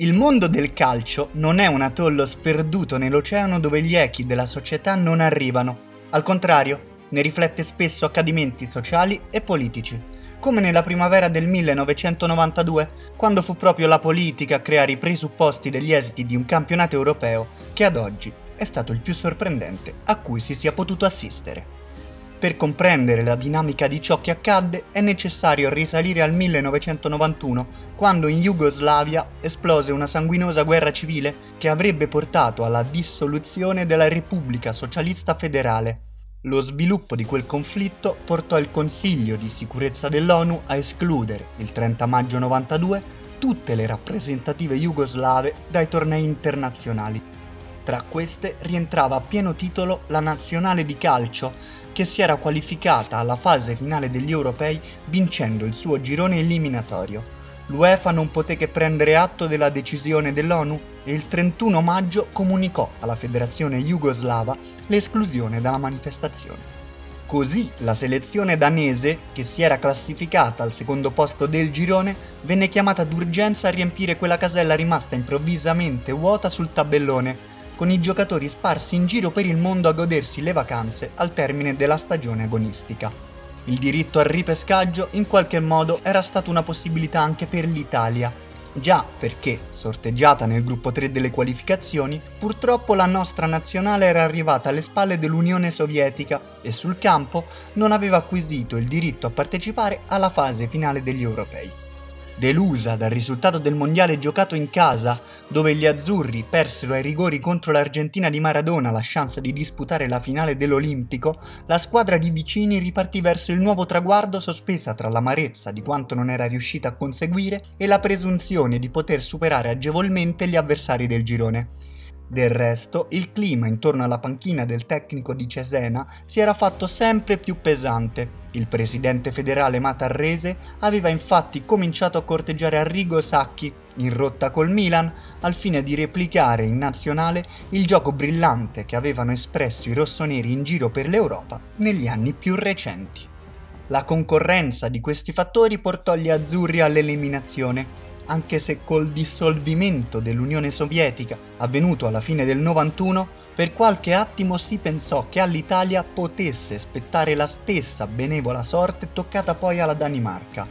Il mondo del calcio non è un atollo sperduto nell'oceano dove gli echi della società non arrivano. Al contrario, ne riflette spesso accadimenti sociali e politici, come nella primavera del 1992, quando fu proprio la politica a creare i presupposti degli esiti di un campionato europeo che ad oggi è stato il più sorprendente a cui si sia potuto assistere. Per comprendere la dinamica di ciò che accadde è necessario risalire al 1991, quando in Jugoslavia esplose una sanguinosa guerra civile che avrebbe portato alla dissoluzione della Repubblica Socialista Federale. Lo sviluppo di quel conflitto portò il Consiglio di sicurezza dell'ONU a escludere, il 30 maggio 92, tutte le rappresentative jugoslave dai tornei internazionali. Tra queste rientrava a pieno titolo la nazionale di calcio, che si era qualificata alla fase finale degli europei vincendo il suo girone eliminatorio. L'UEFA non poté che prendere atto della decisione dell'ONU e il 31 maggio comunicò alla federazione jugoslava l'esclusione dalla manifestazione. Così la selezione danese, che si era classificata al secondo posto del girone, venne chiamata d'urgenza a riempire quella casella rimasta improvvisamente vuota sul tabellone con i giocatori sparsi in giro per il mondo a godersi le vacanze al termine della stagione agonistica. Il diritto al ripescaggio in qualche modo era stata una possibilità anche per l'Italia, già perché, sorteggiata nel gruppo 3 delle qualificazioni, purtroppo la nostra nazionale era arrivata alle spalle dell'Unione Sovietica e sul campo non aveva acquisito il diritto a partecipare alla fase finale degli europei. Delusa dal risultato del mondiale giocato in casa, dove gli azzurri persero ai rigori contro l'Argentina di Maradona la chance di disputare la finale dell'Olimpico, la squadra di vicini ripartì verso il nuovo traguardo sospesa tra l'amarezza di quanto non era riuscita a conseguire e la presunzione di poter superare agevolmente gli avversari del girone. Del resto, il clima intorno alla panchina del tecnico di Cesena si era fatto sempre più pesante. Il presidente federale Matarrese aveva infatti cominciato a corteggiare Arrigo Sacchi, in rotta col Milan, al fine di replicare in nazionale il gioco brillante che avevano espresso i rossoneri in giro per l'Europa negli anni più recenti. La concorrenza di questi fattori portò gli azzurri all'eliminazione anche se col dissolvimento dell'Unione Sovietica avvenuto alla fine del 91, per qualche attimo si pensò che all'Italia potesse spettare la stessa benevola sorte toccata poi alla Danimarca.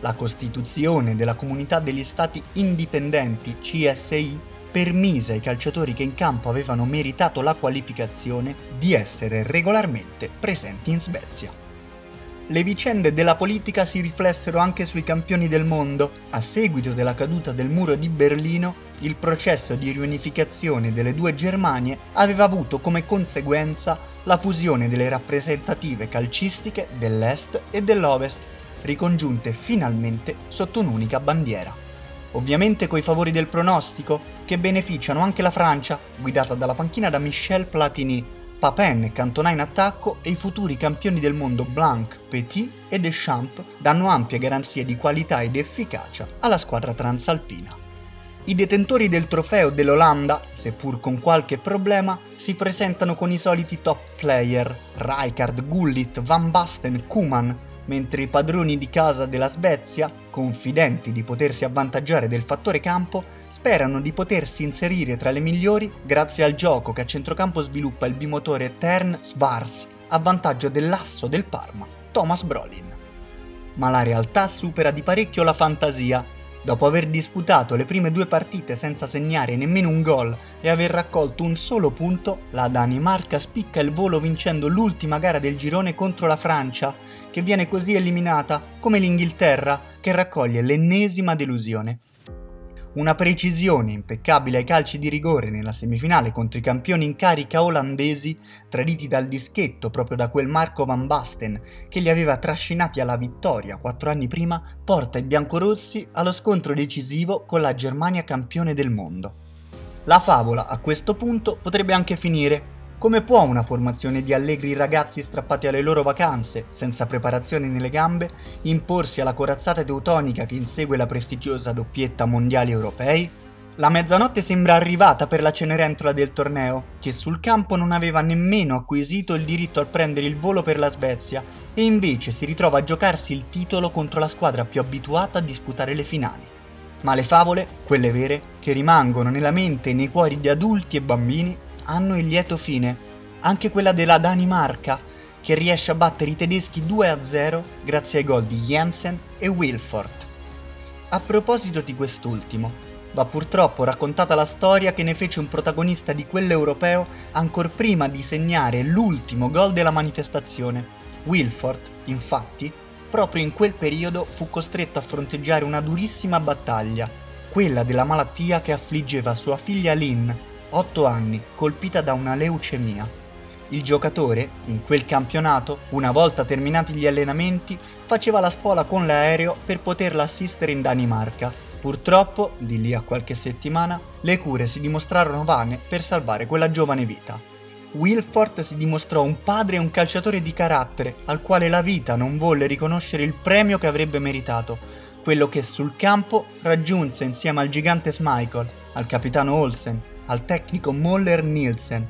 La Costituzione della Comunità degli Stati Indipendenti, CSI, permise ai calciatori che in campo avevano meritato la qualificazione di essere regolarmente presenti in Svezia le vicende della politica si riflessero anche sui campioni del mondo. A seguito della caduta del muro di Berlino, il processo di riunificazione delle due Germanie aveva avuto come conseguenza la fusione delle rappresentative calcistiche dell'Est e dell'Ovest, ricongiunte finalmente sotto un'unica bandiera. Ovviamente coi favori del pronostico, che beneficiano anche la Francia, guidata dalla panchina da Michel Platini, Papin Cantona in attacco e i futuri campioni del mondo Blanc, Petit e Deschamps danno ampie garanzie di qualità ed efficacia alla squadra transalpina. I detentori del trofeo dell'Olanda, seppur con qualche problema, si presentano con i soliti top player, Rijkaard, Gullit, Van Basten, Kuman, mentre i padroni di casa della Svezia, confidenti di potersi avvantaggiare del fattore campo, sperano di potersi inserire tra le migliori grazie al gioco che a centrocampo sviluppa il bimotore Tern Svars a vantaggio dell'asso del Parma, Thomas Brolin. Ma la realtà supera di parecchio la fantasia. Dopo aver disputato le prime due partite senza segnare nemmeno un gol e aver raccolto un solo punto, la Danimarca spicca il volo vincendo l'ultima gara del girone contro la Francia, che viene così eliminata come l'Inghilterra, che raccoglie l'ennesima delusione una precisione impeccabile ai calci di rigore nella semifinale contro i campioni in carica olandesi, traditi dal dischetto proprio da quel Marco Van Basten che li aveva trascinati alla vittoria quattro anni prima, porta i biancorossi allo scontro decisivo con la Germania campione del mondo. La favola a questo punto potrebbe anche finire, come può una formazione di allegri ragazzi strappati alle loro vacanze, senza preparazione nelle gambe, imporsi alla corazzata teutonica che insegue la prestigiosa doppietta mondiali europei? La mezzanotte sembra arrivata per la Cenerentola del torneo, che sul campo non aveva nemmeno acquisito il diritto a prendere il volo per la Svezia e invece si ritrova a giocarsi il titolo contro la squadra più abituata a disputare le finali. Ma le favole, quelle vere, che rimangono nella mente e nei cuori di adulti e bambini, hanno il lieto fine. Anche quella della Danimarca, che riesce a battere i tedeschi 2-0 grazie ai gol di Jensen e Wilford. A proposito di quest'ultimo, va purtroppo raccontata la storia che ne fece un protagonista di quell'europeo ancor prima di segnare l'ultimo gol della manifestazione. Wilford, infatti, proprio in quel periodo fu costretto a fronteggiare una durissima battaglia, quella della malattia che affliggeva sua figlia Lynn, 8 anni, colpita da una leucemia. Il giocatore, in quel campionato, una volta terminati gli allenamenti, faceva la spola con l'aereo per poterla assistere in Danimarca. Purtroppo, di lì a qualche settimana, le cure si dimostrarono vane per salvare quella giovane vita. Wilford si dimostrò un padre e un calciatore di carattere, al quale la vita non volle riconoscere il premio che avrebbe meritato, quello che sul campo raggiunse insieme al gigante Schmeichel, al capitano Olsen, al tecnico Moller Nielsen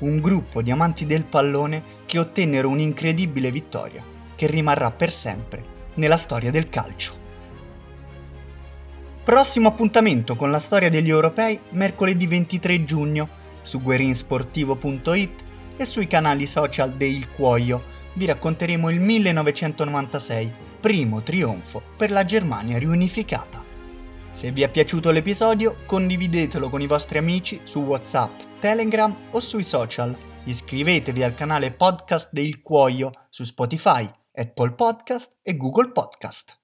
un gruppo di amanti del pallone che ottennero un'incredibile vittoria che rimarrà per sempre nella storia del calcio. Prossimo appuntamento con la storia degli europei mercoledì 23 giugno su guerinsportivo.it e sui canali social del Cuoio vi racconteremo il 1996, primo trionfo per la Germania riunificata. Se vi è piaciuto l'episodio condividetelo con i vostri amici su WhatsApp Telegram o sui social. Iscrivetevi al canale podcast del Cuoio su Spotify, Apple Podcast e Google Podcast.